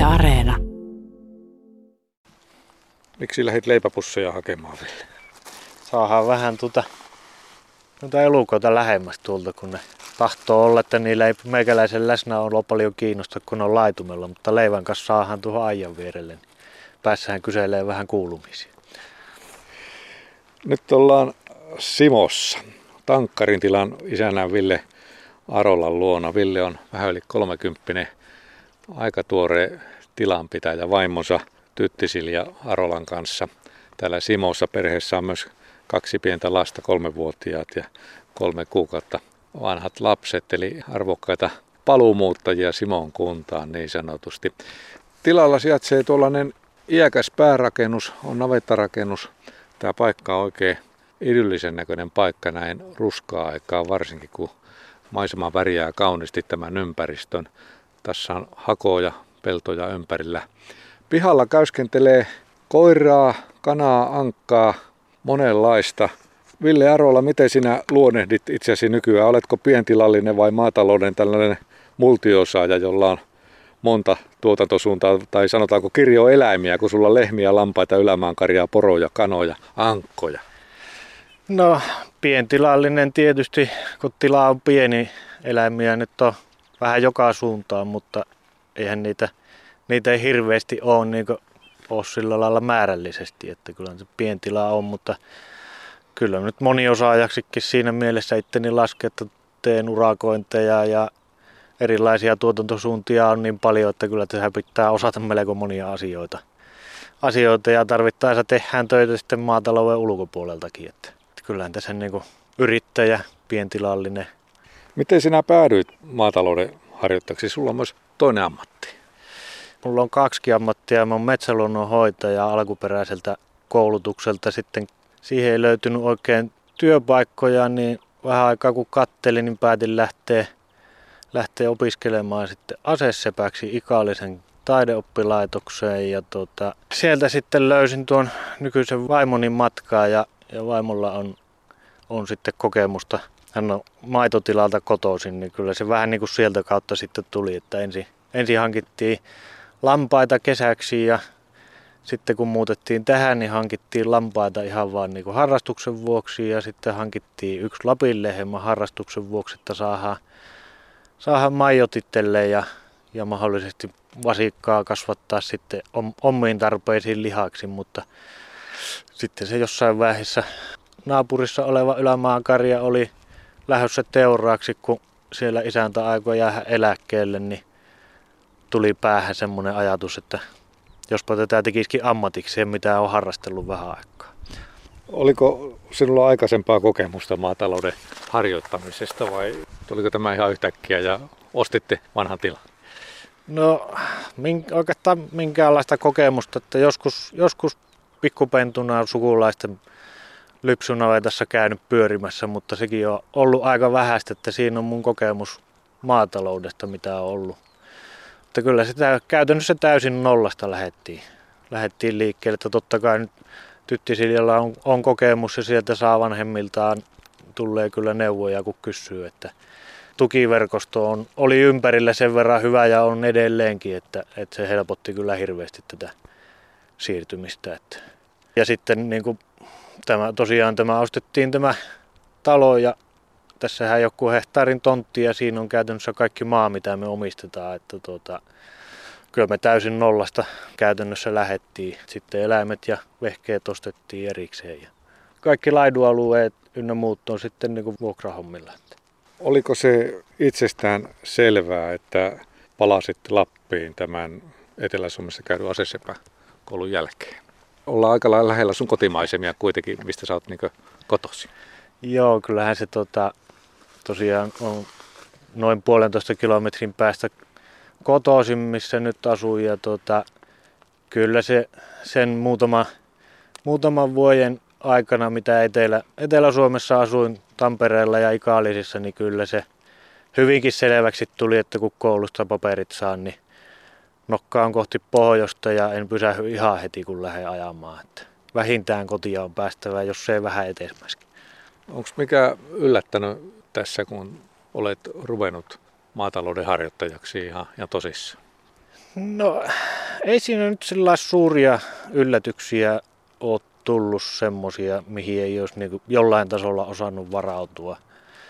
Yle Areena. Miksi lähdit leipäpusseja hakemaan, Ville? Saadaan vähän tuota, tuota elukoita lähemmäs tuolta, kun ne tahtoo olla, että niillä ei meikäläisen läsnäolo paljon kiinnosta, kun on laitumella, mutta leivän kanssa saadaan tuohon ajan vierelle, niin päässään kyselee vähän kuulumisia. Nyt ollaan Simossa. Tankkarin tilan isänä Ville Arolan luona. Ville on vähän yli 30 aika tuore tilanpitäjä vaimonsa Tyttisilja Arolan kanssa. Täällä Simossa perheessä on myös kaksi pientä lasta, kolmevuotiaat ja kolme kuukautta vanhat lapset, eli arvokkaita paluumuuttajia Simon kuntaan niin sanotusti. Tilalla sijaitsee tuollainen iäkäs päärakennus, on navettarakennus. Tämä paikka on oikein idyllisen näköinen paikka näin ruskaa aikaa, varsinkin kun maisema värjää kauniisti tämän ympäristön. Tässä on hakoja, peltoja ympärillä. Pihalla käyskentelee koiraa, kanaa, ankkaa, monenlaista. Ville Arola, miten sinä luonehdit itseäsi nykyään? Oletko pientilallinen vai maatalouden tällainen multiosaaja, jolla on monta tuotantosuuntaa, tai sanotaanko kirjoeläimiä, kun sulla on lehmiä, lampaita, ylämaankarjaa, poroja, kanoja, ankkoja? No, pientilallinen tietysti, kun tila on pieni, eläimiä nyt on vähän joka suuntaan, mutta eihän niitä, niitä ei hirveästi ole, niin ole sillä lailla määrällisesti, että kyllä se pientila on, mutta kyllä nyt moniosaajaksikin siinä mielessä itteni laske, että teen urakointeja ja erilaisia tuotantosuuntia on niin paljon, että kyllä tässä pitää osata melko monia asioita. asioita ja tarvittaessa tehdään töitä sitten maatalouden ulkopuoleltakin. Että, kyllähän tässä niin yrittäjä, pientilallinen. Miten sinä päädyit maatalouden harjoittajaksi? Sulla on myös toinen ammatti. Mulla on kaksi ammattia. Mä oon metsäluonnon hoitaja alkuperäiseltä koulutukselta. Sitten siihen ei löytynyt oikein työpaikkoja, niin vähän aikaa kun kattelin, niin päätin lähteä, lähteä opiskelemaan sitten asesepäksi Ikaalisen taideoppilaitokseen. Ja tuota, sieltä sitten löysin tuon nykyisen vaimoni matkaa ja, ja vaimolla on, on sitten kokemusta. Hän on maitotilalta kotoisin, niin kyllä se vähän niin kuin sieltä kautta sitten tuli, että ensin, ensin hankittiin lampaita kesäksi ja sitten kun muutettiin tähän, niin hankittiin lampaita ihan vaan niin kuin harrastuksen vuoksi ja sitten hankittiin yksi Lapin lehmä harrastuksen vuoksi, että saadaan, saadaan maijot ja, ja mahdollisesti vasikkaa kasvattaa sitten omiin tarpeisiin lihaksi, mutta sitten se jossain vaiheessa naapurissa oleva ylämaankarja oli lähdössä teuraaksi, kun siellä isäntä aikoi jäädä eläkkeelle, niin tuli päähän semmoinen ajatus, että jospa tätä tekisikin ammatikseen, mitä on harrastellut vähän aikaa. Oliko sinulla aikaisempaa kokemusta maatalouden harjoittamisesta vai tuliko tämä ihan yhtäkkiä ja ostitte vanhan tilan? No min, oikeastaan minkäänlaista kokemusta, että joskus, joskus pikkupentuna sukulaisten lypsynavetassa käynyt pyörimässä, mutta sekin on ollut aika vähäistä, että siinä on mun kokemus maataloudesta, mitä on ollut mutta kyllä sitä käytännössä täysin nollasta lähettiin, lähettiin liikkeelle. Että totta kai nyt Tyttisiljalla on, on kokemus ja sieltä saa vanhemmiltaan tulee kyllä neuvoja, kun kysyy, että tukiverkosto on, oli ympärillä sen verran hyvä ja on edelleenkin, että, että se helpotti kyllä hirveästi tätä siirtymistä. Että. Ja sitten niin kuin tämä, tosiaan tämä ostettiin tämä talo ja tässähän joku hehtaarin tontti ja siinä on käytännössä kaikki maa, mitä me omistetaan. Että tuota, kyllä me täysin nollasta käytännössä lähettiin. Sitten eläimet ja vehkeet ostettiin erikseen. Ja kaikki laidualueet ynnä muut on sitten niin vuokrahommilla. Oliko se itsestään selvää, että palasit Lappiin tämän Etelä-Suomessa käydyn koulun jälkeen? Ollaan aika lailla lähellä sun kotimaisemia kuitenkin, mistä sä oot niin kotosi. Joo, kyllähän se tota, tosiaan on noin puolentoista kilometrin päästä kotoisin, missä nyt asuu. Ja tota, kyllä se sen muutama, muutaman vuoden aikana, mitä Etelä, Etelä-Suomessa asuin Tampereella ja Ikaalisissa, niin kyllä se hyvinkin selväksi tuli, että kun koulusta paperit saan, niin nokkaan kohti pohjoista ja en pysähy ihan heti kun lähden ajamaan. Että vähintään kotia on päästävä, jos se ei vähän eteenpäskin. Onko mikä yllättänyt tässä, kun olet ruvennut maatalouden harjoittajaksi ihan, ihan tosissaan? No ei siinä nyt sellaisia suuria yllätyksiä ole tullut semmoisia, mihin ei olisi niin jollain tasolla osannut varautua.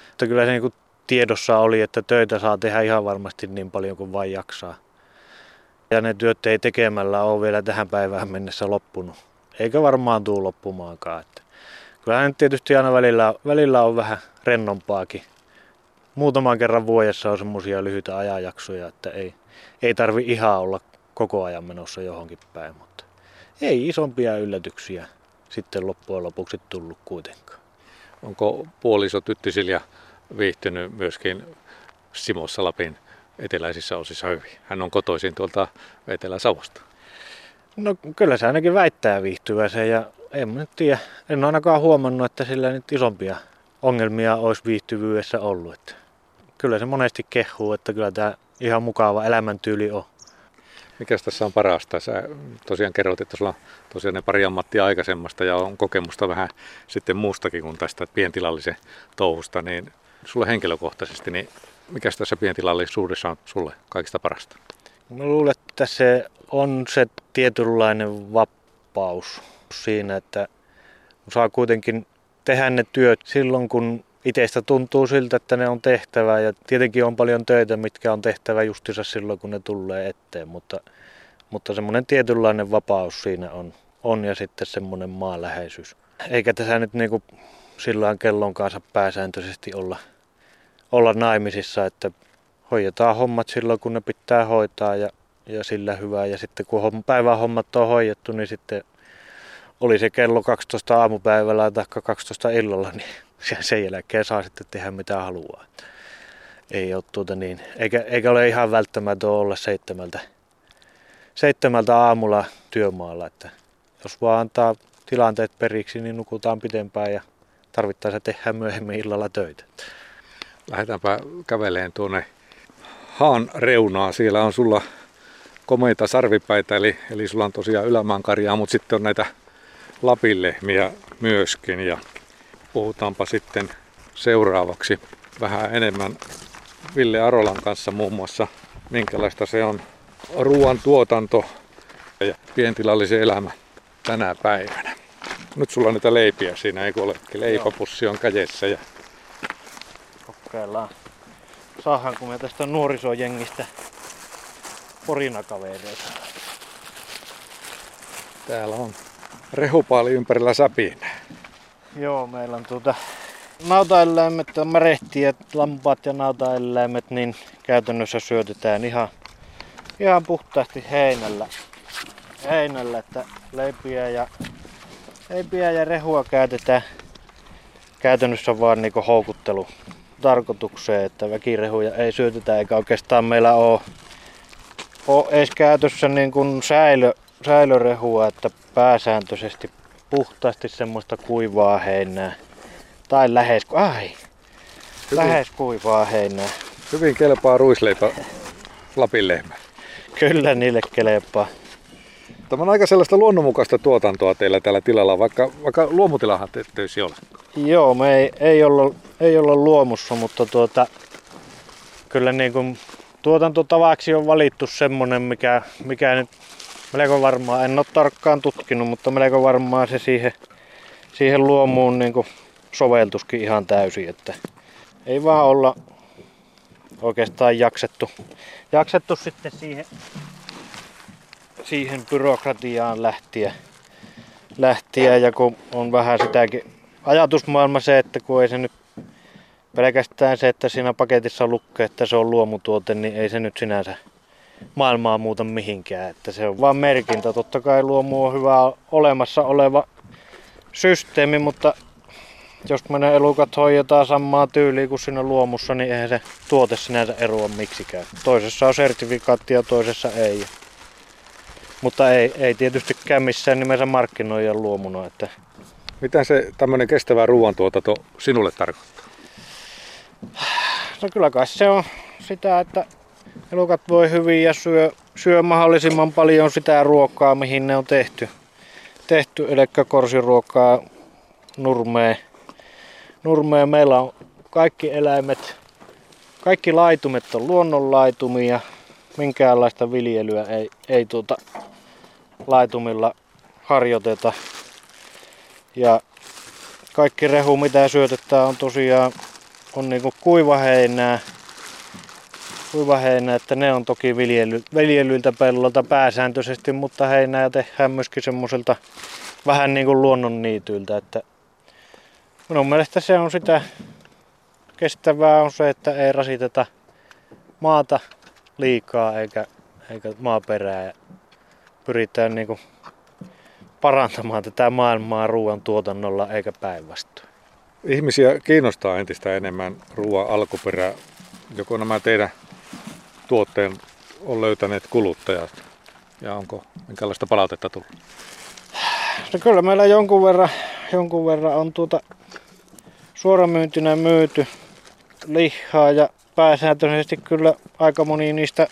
Mutta kyllä se niin tiedossa oli, että töitä saa tehdä ihan varmasti niin paljon kuin vain jaksaa. Ja ne työt ei tekemällä ole vielä tähän päivään mennessä loppunut. Eikä varmaan tuu loppumaankaan. Että kyllähän nyt tietysti aina välillä, välillä on vähän rennompaakin. Muutaman kerran vuodessa on semmoisia lyhyitä ajanjaksoja, että ei, ei tarvi ihan olla koko ajan menossa johonkin päin. Mutta ei isompia yllätyksiä sitten loppujen lopuksi tullut kuitenkaan. Onko puoliso Tyttisilja viihtynyt myöskin Simossa Lapin eteläisissä osissa hyvin? Hän on kotoisin tuolta Etelä-Savosta. No kyllä se ainakin väittää viihtyvänsä ja en nyt tiedä. En ainakaan huomannut, että sillä nyt isompia ongelmia olisi viihtyvyydessä ollut. Että kyllä se monesti kehuu, että kyllä tämä ihan mukava elämäntyyli on. Mikä tässä on parasta? Sä tosiaan kerroit, että sulla on tosiaan ne pari ammattia aikaisemmasta ja on kokemusta vähän sitten muustakin kuin tästä pientilallisen touhusta, niin sulle henkilökohtaisesti, niin mikä tässä pientilallisuudessa on sulle kaikista parasta? Mä luulen, että se on se tietynlainen vapaus siinä, että saa kuitenkin tehdä ne työt silloin, kun itsestä tuntuu siltä, että ne on tehtävä ja tietenkin on paljon töitä, mitkä on tehtävä justiinsa silloin, kun ne tulee eteen, mutta, mutta semmoinen tietynlainen vapaus siinä on, on ja sitten semmoinen maanläheisyys. Eikä tässä nyt niinku silloin kellon kanssa pääsääntöisesti olla, olla naimisissa, että hoidetaan hommat silloin, kun ne pitää hoitaa ja, ja sillä hyvää. Ja sitten kun päivän hommat on hoidettu, niin sitten oli se kello 12 aamupäivällä tai 12 illalla, niin sen jälkeen saa sitten tehdä mitä haluaa. Ei ole tuota niin, eikä, eikä ole ihan välttämättä olla seitsemältä, seitsemältä aamulla työmaalla, että jos vaan antaa tilanteet periksi, niin nukutaan pitempään ja tarvittaessa tehdään myöhemmin illalla töitä. Lähdetäänpä käveleen tuonne haan reunaa. Siellä on sulla komeita sarvipäitä, eli, eli sulla on tosiaan ylämaankarjaa, mutta sitten on näitä lapinlehmiä myöskin. Ja puhutaanpa sitten seuraavaksi vähän enemmän Ville Arolan kanssa muun muassa, minkälaista se on ruoan tuotanto ja pientilallisen elämä tänä päivänä. Nyt sulla on niitä leipiä siinä, eikö ole? Leipäpussi on kädessä. Ja... Kokeillaan. Saahanko me tästä nuorisojengistä porinakavereita? Täällä on rehupaali ympärillä säpinää. Joo, meillä on tuota nautaeläimet, märehtiät, lampaat ja nautaeläimet, niin käytännössä syötetään ihan, ihan puhtaasti heinällä. heinällä, että leipiä ja, leipiä ja rehua käytetään käytännössä vaan niinku houkuttelu tarkoitukseen, että väkirehuja ei syötetä eikä oikeastaan meillä ole, ole edes käytössä niin kuin säilö, säilörehua, että pääsääntöisesti puhtaasti semmoista kuivaa heinää. Tai lähes, ai, Hyvin. lähes kuivaa heinää. Hyvin kelpaa ruisleipä Lapin lehmä. Kyllä niille kelpaa. Tämä on aika sellaista luonnonmukaista tuotantoa teillä tällä tilalla, vaikka, vaikka luomutilahan te ette ole. Joo, me ei, ei, olla, ei olla luomussa, mutta tuota, kyllä niin kuin tuotantotavaksi on valittu semmonen, mikä, mikä nyt melko varmaan, en ole tarkkaan tutkinut, mutta melko varmaan se siihen, siihen luomuun niin kuin soveltuskin ihan täysin, että ei vaan olla oikeastaan jaksettu, jaksettu sitten siihen, siihen byrokratiaan lähtiä, lähtiä ja kun on vähän sitäkin ajatusmaailma se, että kun ei se nyt pelkästään se, että siinä paketissa lukee, että se on luomutuote, niin ei se nyt sinänsä maailmaa muuta mihinkään. Että se on vain merkintä. Totta kai luomu on hyvä olemassa oleva systeemi, mutta jos me ne elukat hoidetaan samaa tyyliä kuin siinä luomussa, niin eihän se tuote sinänsä eroa miksikään. Toisessa on sertifikaatti ja toisessa ei. Mutta ei, ei tietystikään missään nimessä markkinoija luomuna. Että... Mitä se tämmöinen kestävä ruoantuotanto sinulle tarkoittaa? No kyllä kai se on sitä, että elukat voi hyvin ja syö, syö mahdollisimman paljon sitä ruokaa, mihin ne on tehty. Tehty, eli korsiruokaa, nurmea. nurmea. Meillä on kaikki eläimet, kaikki laitumet on luonnonlaitumia. minkäänlaista viljelyä ei, ei tuota laitumilla harjoiteta. Ja kaikki rehu mitä syötetään on tosiaan on niinku kuivaheinää, kuivaheinää, että ne on toki viljely, viljelyiltä pellolta pääsääntöisesti, mutta heinää tehdään myöskin semmoiselta vähän niin kuin luonnonniityiltä, että minun mielestä se on sitä. Kestävää on se, että ei rasiteta maata liikaa eikä, eikä maaperää pyritään niin kuin parantamaan tätä maailmaa ruoan tuotannolla eikä päinvastoin. Ihmisiä kiinnostaa entistä enemmän ruoan alkuperä. Joko nämä teidän tuotteen on löytäneet kuluttajat ja onko minkälaista palautetta tullut? No kyllä meillä jonkun verran, jonkun verran on tuota suoramyyntinä myyty lihaa ja pääsääntöisesti kyllä aika moni niistä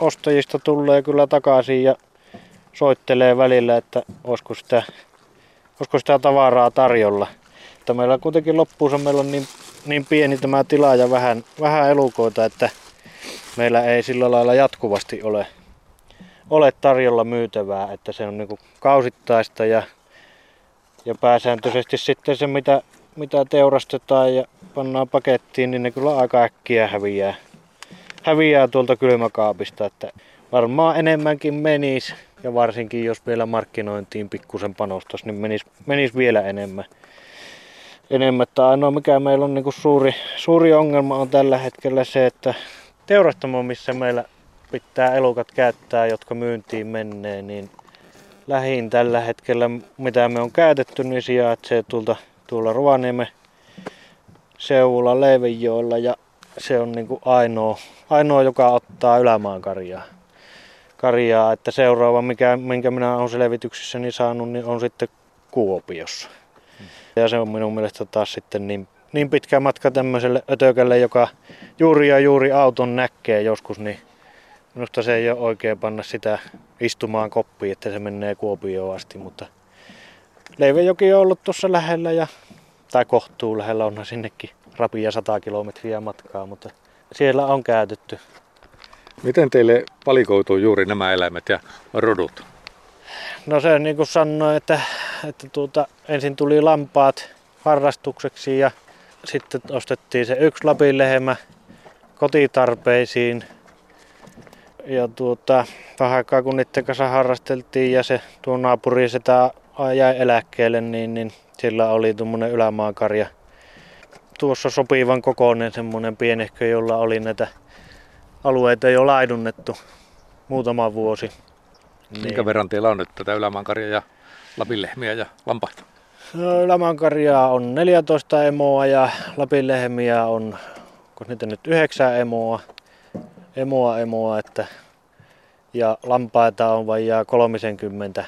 ostajista tulee kyllä takaisin ja soittelee välillä, että olisiko sitä, olisiko sitä tavaraa tarjolla. Että meillä kuitenkin loppuunsa meillä on niin, niin pieni tämä tila ja vähän, vähän elukoita, että meillä ei sillä lailla jatkuvasti ole, ole tarjolla myytävää, että se on niin kausittaista ja, ja pääsääntöisesti sitten se mitä, mitä teurastetaan ja pannaan pakettiin, niin ne kyllä aika äkkiä häviää, häviää tuolta kylmäkaapista, että varmaan enemmänkin menisi ja varsinkin jos vielä markkinointiin pikkusen panostas, niin menisi, menisi vielä enemmän. enemmän. Että ainoa mikä meillä on niin kuin suuri, suuri ongelma on tällä hetkellä se, että teurastamo, missä meillä pitää elukat käyttää, jotka myyntiin menee, niin lähin tällä hetkellä, mitä me on käytetty, niin sijaitsee tuolta, tuolla Ruvaniemen seudulla Leivenjoella ja se on niin kuin ainoa, ainoa, joka ottaa ylämaan karjaa. että seuraava, mikä, minkä minä olen selvityksessäni saanut, niin on sitten Kuopiossa. Hmm. Ja se on minun mielestä taas sitten niin niin pitkä matka tämmöiselle ötökälle, joka juuri ja juuri auton näkee joskus, niin minusta se ei ole oikein panna sitä istumaan koppiin, että se menee Kuopioon asti, mutta Leivejoki on ollut tuossa lähellä ja, tai kohtuu lähellä, onhan sinnekin rapia 100 kilometriä matkaa, mutta siellä on käytetty. Miten teille valikoituu juuri nämä eläimet ja rodut? No se niin kuin sanoin, että, että tuota, ensin tuli lampaat harrastukseksi ja sitten ostettiin se yksi Lapin lehmä kotitarpeisiin. Ja tuota, vähän aikaa kun niiden kanssa harrasteltiin ja se tuo naapuri sitä jäi eläkkeelle, niin, niin sillä oli tuommoinen ylämaakarja. Tuossa sopivan kokoinen semmoinen pienehkö, jolla oli näitä alueita jo laidunnettu muutama vuosi. Minkä niin. verran teillä on nyt tätä ylämaankarjaa ja lapinlehmiä ja lampaita? Lamankarjaa on 14 emoa ja Lapin lehmiä on, kun niitä nyt 9 emoa, emoa emoa, että ja lampaita on vajaa 30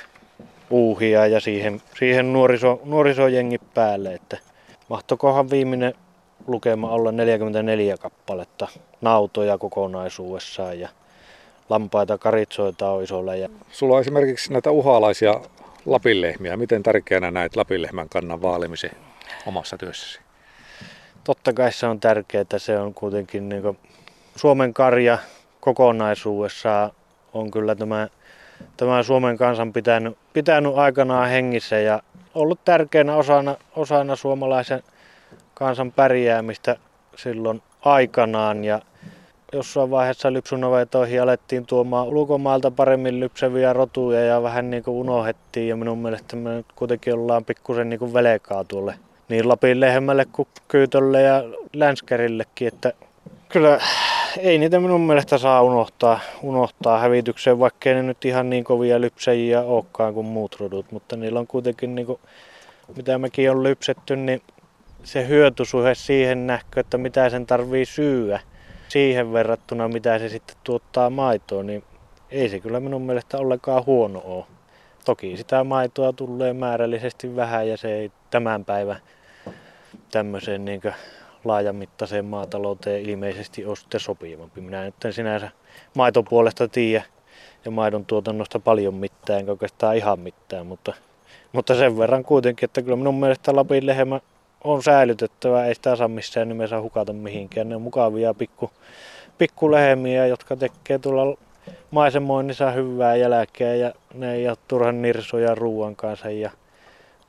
uuhia ja siihen, siihen nuoriso, nuorisojengi päälle, että mahtokohan viimeinen lukema olla 44 kappaletta nautoja kokonaisuudessaan ja lampaita, karitsoita on iso läjä. Sulla on esimerkiksi näitä uhalaisia lapinlehmiä. Miten tärkeänä näet lapinlehmän kannan vaalimisen omassa työssäsi? Totta kai se on tärkeää. Se on kuitenkin niin Suomen karja kokonaisuudessaan on kyllä tämä, tämä Suomen kansan pitänyt, pitänyt aikanaan hengissä ja ollut tärkeänä osana, osana suomalaisen kansan pärjäämistä silloin aikanaan. Ja jossain vaiheessa lypsynavetoihin alettiin tuomaan ulkomailta paremmin lypsäviä rotuja ja vähän niin kuin unohdettiin ja minun mielestä me nyt kuitenkin ollaan pikkusen niin kuin velkaa tuolle niin Lapin lehmälle kuin Kyytölle ja Länskärillekin, että kyllä ei niitä minun mielestä saa unohtaa, unohtaa hävitykseen, vaikkei ne nyt ihan niin kovia lypsäjiä olekaan kuin muut rodut, mutta niillä on kuitenkin niin kuin, mitä mekin on lypsetty, niin se hyötysuhe siihen näkö, että mitä sen tarvii syyä siihen verrattuna, mitä se sitten tuottaa maitoa, niin ei se kyllä minun mielestä ollenkaan huono ole. Toki sitä maitoa tulee määrällisesti vähän ja se ei tämän päivän tämmöiseen niin laajamittaiseen maatalouteen ilmeisesti ole sitten sopivampi. Minä nyt en sinänsä maitopuolesta tiedä ja maidon tuotannosta paljon mitään, enkä oikeastaan ihan mitään, mutta, mutta sen verran kuitenkin, että kyllä minun mielestä Lapin lehmä on säilytettävä, ei sitä saa missään nimessä hukata mihinkään. Ne on mukavia pikku, pikkulehmiä, jotka tekee tuolla maisemoinnissa hyvää jälkeä ja ne ei ole turhan nirsoja ruoan kanssa ja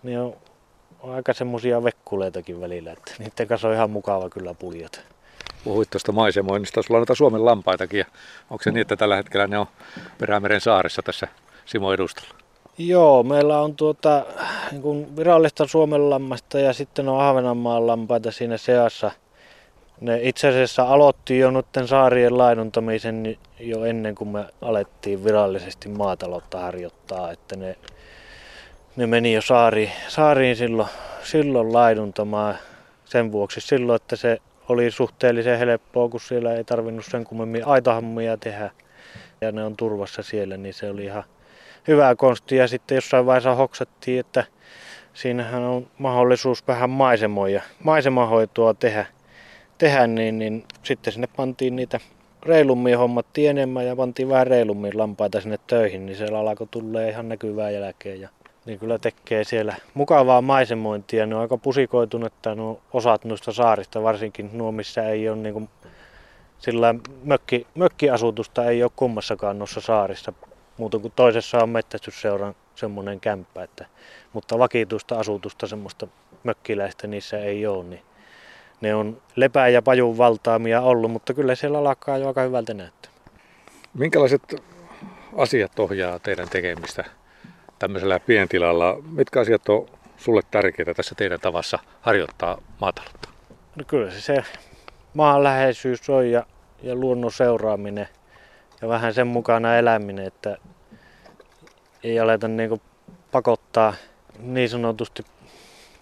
ne on aika semmosia vekkuleitakin välillä, että niiden kanssa on ihan mukava kyllä puljata. Puhuit tuosta maisemoinnista, sulla on noita Suomen lampaitakin. Onko se niin, että tällä hetkellä ne on Perämeren saaressa tässä Simo edustalla? Joo, meillä on tuota, niin kuin virallista Suomen lammasta ja sitten on Ahvenanmaan lampaita siinä seassa. Ne itse asiassa aloitti jo noiden saarien laiduntamisen jo ennen kuin me alettiin virallisesti maataloutta harjoittaa, että ne, ne meni jo saari, saariin silloin, silloin laiduntamaan sen vuoksi silloin, että se oli suhteellisen helppoa, kun siellä ei tarvinnut sen kummemmin aitahammia tehdä ja ne on turvassa siellä, niin se oli ihan hyvää konstia. Sitten jossain vaiheessa hoksattiin, että siinähän on mahdollisuus vähän maisemoja, maisemahoitoa tehdä, tehdä niin, niin sitten sinne pantiin niitä reilummin hommattiin enemmän ja pantiin vähän reilummin lampaita sinne töihin, niin siellä alkoi tulee ihan näkyvää jälkeen. Ja niin kyllä tekee siellä mukavaa maisemointia. Ne on aika pusikoitunut, että nuo osat noista saarista, varsinkin nuo, missä ei ole niin kuin, sillä mökki, mökkiasutusta ei ole kummassakaan noissa saarissa. Muuta kuin toisessa on metsästysseuran semmoinen kämppä, että, mutta vakituista asutusta, semmoista mökkiläistä niissä ei ole, niin ne on lepää ja pajun valtaamia ollut, mutta kyllä siellä alkaa jo aika hyvältä näyttää. Minkälaiset asiat ohjaa teidän tekemistä tämmöisellä pientilalla? Mitkä asiat on sulle tärkeitä tässä teidän tavassa harjoittaa maataloutta? No kyllä se, se maanläheisyys on ja, ja luonnon seuraaminen ja vähän sen mukana eläminen, että ei aleta niin pakottaa niin sanotusti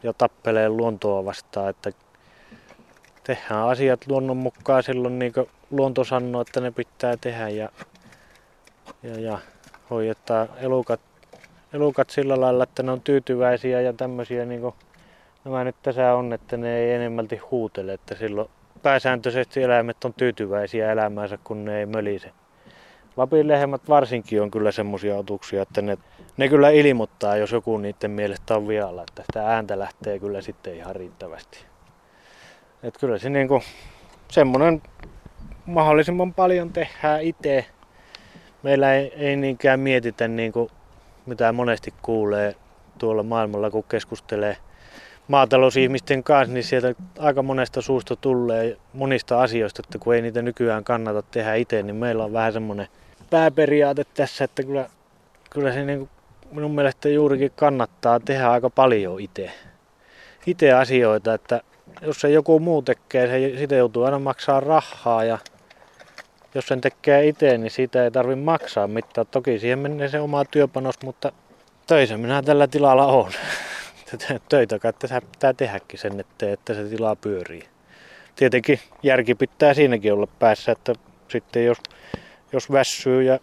ja tappelee luontoa vastaan, että tehdään asiat luonnon mukaan silloin niin kuin luonto sanoo, että ne pitää tehdä ja, ja, ja hoidetaan elukat, elukat sillä lailla, että ne on tyytyväisiä ja tämmöisiä niin kuin nämä nyt tässä on, että ne ei enemmälti huutele, että silloin pääsääntöisesti eläimet on tyytyväisiä elämäänsä, kun ne ei mölise. Lapin lehmät varsinkin on kyllä semmoisia otuksia, että ne, ne kyllä ilmoittaa, jos joku niiden mielestä on vialla, että sitä ääntä lähtee kyllä sitten ihan riittävästi. Et kyllä se niinku, semmoinen mahdollisimman paljon tehdään itse. Meillä ei, ei niinkään mietitä niinku, mitä monesti kuulee tuolla maailmalla, kun keskustelee maatalousihmisten kanssa, niin sieltä aika monesta suusta tulee monista asioista, että kun ei niitä nykyään kannata tehdä itse, niin meillä on vähän semmoinen pääperiaate tässä, että kyllä, kyllä se niin minun mielestä juurikin kannattaa tehdä aika paljon itse. Itse asioita, että jos se joku muu tekee, se siitä joutuu aina maksaa rahaa ja jos sen tekee itse, niin siitä ei tarvitse maksaa mitään. Toki siihen menee se oma työpanos, mutta töissä minä tällä tilalla on. Töitä kai tässä pitää tehdäkin sen eteen, että se tila pyörii. Tietenkin järki pitää siinäkin olla päässä, että sitten jos jos väsyy ja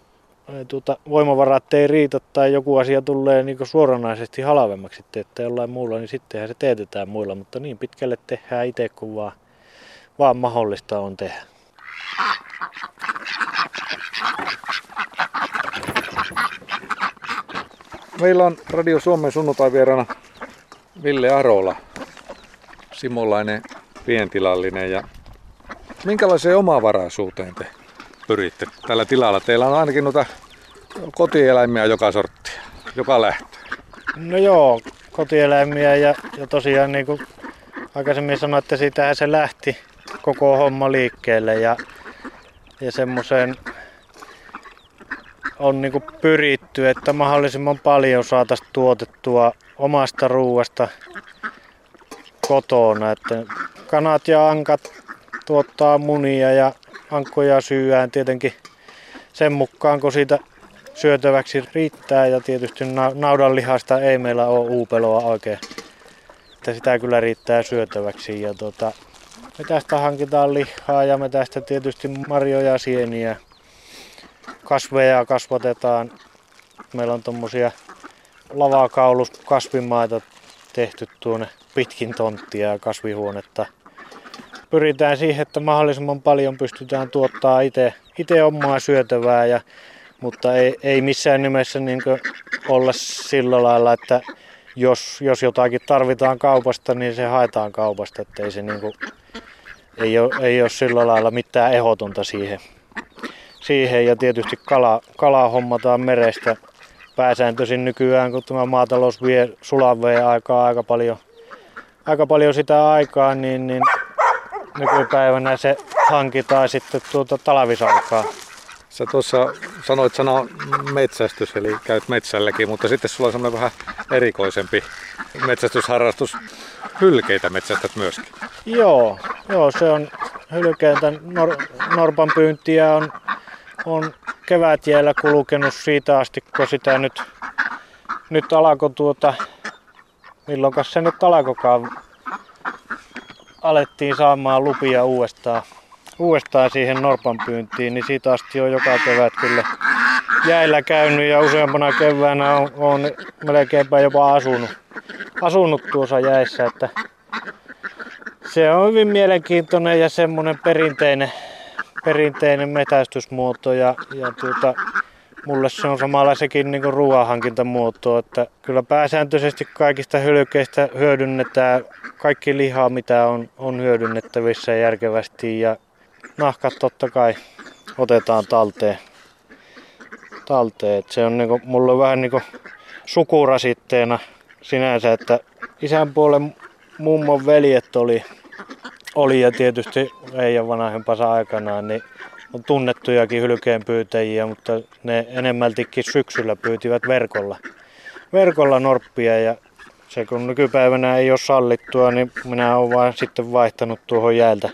tuota, voimavarat ei riitä tai joku asia tulee niin suoranaisesti halvemmaksi että jollain muulla, niin sittenhän se teetetään muilla, mutta niin pitkälle tehdään itse kuin vaan, vaan mahdollista on tehdä. Meillä on Radio Suomen sunnuntai vieraana Ville Arola, simolainen pientilallinen ja minkälaiseen omavaraisuuteen te pyritte tällä tilalla? Teillä on ainakin noita kotieläimiä joka sorttia, joka lähtee. No joo, kotieläimiä ja, ja tosiaan niin kuin aikaisemmin sanoin, että siitähän se lähti koko homma liikkeelle ja, ja semmoiseen on niin kuin pyritty, että mahdollisimman paljon saataisiin tuotettua omasta ruuasta kotona. Että kanat ja ankat tuottaa munia ja ankkoja syyään tietenkin sen mukaan, kun siitä syötäväksi riittää ja tietysti naudanlihasta ei meillä ole uupeloa oikein. Että sitä kyllä riittää syötäväksi ja tota, me tästä hankitaan lihaa ja me tästä tietysti marjoja, sieniä, kasveja kasvatetaan. Meillä on tommosia lavakaulus kasvimaita tehty tuonne pitkin tonttia ja kasvihuonetta pyritään siihen, että mahdollisimman paljon pystytään tuottaa itse, omaa syötävää, ja, mutta ei, ei missään nimessä niin olla sillä lailla, että jos, jos jotakin tarvitaan kaupasta, niin se haetaan kaupasta, että ei se niin kuin, ei ole, ei ole sillä lailla mitään ehdotonta siihen. siihen. Ja tietysti kala, kalaa hommataan merestä pääsääntöisin nykyään, kun tämä maatalous vie sulaveen aikaa aika paljon, aika paljon sitä aikaa, niin, niin nykypäivänä se hankitaan sitten tuota talvisaikaa. Sä tuossa sanoit sana metsästys, eli käyt metsälläkin, mutta sitten sulla on semmoinen vähän erikoisempi metsästysharrastus. Hylkeitä metsästät myöskin. Joo, joo se on hylkeitä. Nor- norpan pyyntiä on, on kevätjäällä kulkenut siitä asti, kun sitä nyt, nyt alkoi tuota, milloin se nyt alkoikaan, alettiin saamaan lupia uudestaan uudestaan siihen norpan pyyntiin, niin siitä asti on joka kevät kyllä jäillä käynyt ja useampana keväänä on, on melkeinpä jopa asunut, asunut tuossa jäissä. Että se on hyvin mielenkiintoinen ja semmoinen perinteinen, perinteinen metästysmuoto ja, ja tuota, mulle se on samalla sekin niin ruoanhankintamuoto, että kyllä pääsääntöisesti kaikista hylkeistä hyödynnetään kaikki lihaa, mitä on, on hyödynnettävissä järkevästi ja nahkat totta kai otetaan talteen. talteen. Et se on niinku, mulla on vähän niinku sukurasitteena sinänsä, että isän puolen mummon veljet oli, oli ja tietysti ei vanhempansa aikanaan, niin on tunnettujakin hylkeenpyytäjiä, mutta ne enemmältikin syksyllä pyytivät verkolla, verkolla norppia ja se kun nykypäivänä ei ole sallittua, niin minä olen vain sitten vaihtanut tuohon jäältä,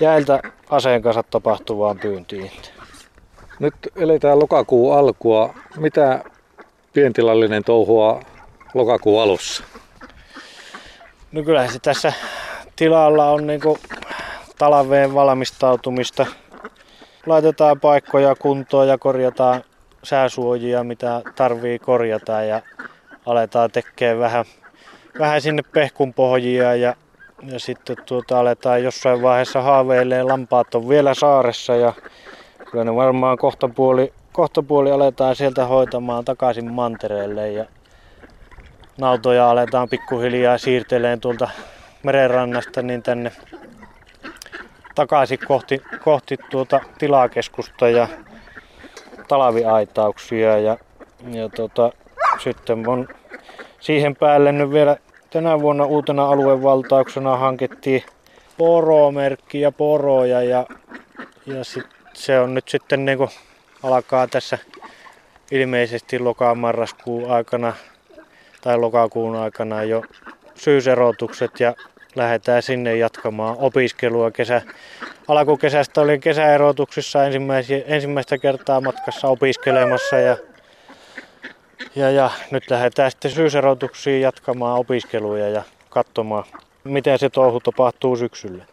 jäältä aseen kanssa tapahtuvaan pyyntiin. Nyt eletään lokakuun alkua. Mitä pientilallinen touhua lokakuun alussa? No kyllä se tässä tilalla on niinku talveen valmistautumista. Laitetaan paikkoja kuntoon ja korjataan sääsuojia, mitä tarvii korjata ja aletaan tekemään vähän, vähän sinne pehkun pohjia ja ja sitten tuota, aletaan jossain vaiheessa haaveilee, lampaat on vielä saaressa ja kyllä ne varmaan kohtapuoli, kohtapuoli aletaan sieltä hoitamaan takaisin mantereelle ja nautoja aletaan pikkuhiljaa siirteleen tuolta merenrannasta niin tänne takaisin kohti, kohti tuota tilakeskusta ja talviaitauksia ja, ja tota, sitten on siihen päälle nyt vielä tänä vuonna uutena aluevaltauksena hankittiin poromerkki ja poroja ja, ja sit se on nyt sitten niin kuin alkaa tässä ilmeisesti lokamarraskuun aikana tai lokakuun aikana jo syyserotukset ja lähdetään sinne jatkamaan opiskelua. Kesä, alkukesästä olin kesäerotuksissa ensimmäistä kertaa matkassa opiskelemassa ja ja, ja nyt lähdetään sitten syyserotuksiin jatkamaan opiskeluja ja katsomaan, miten se touhu tapahtuu syksyllä.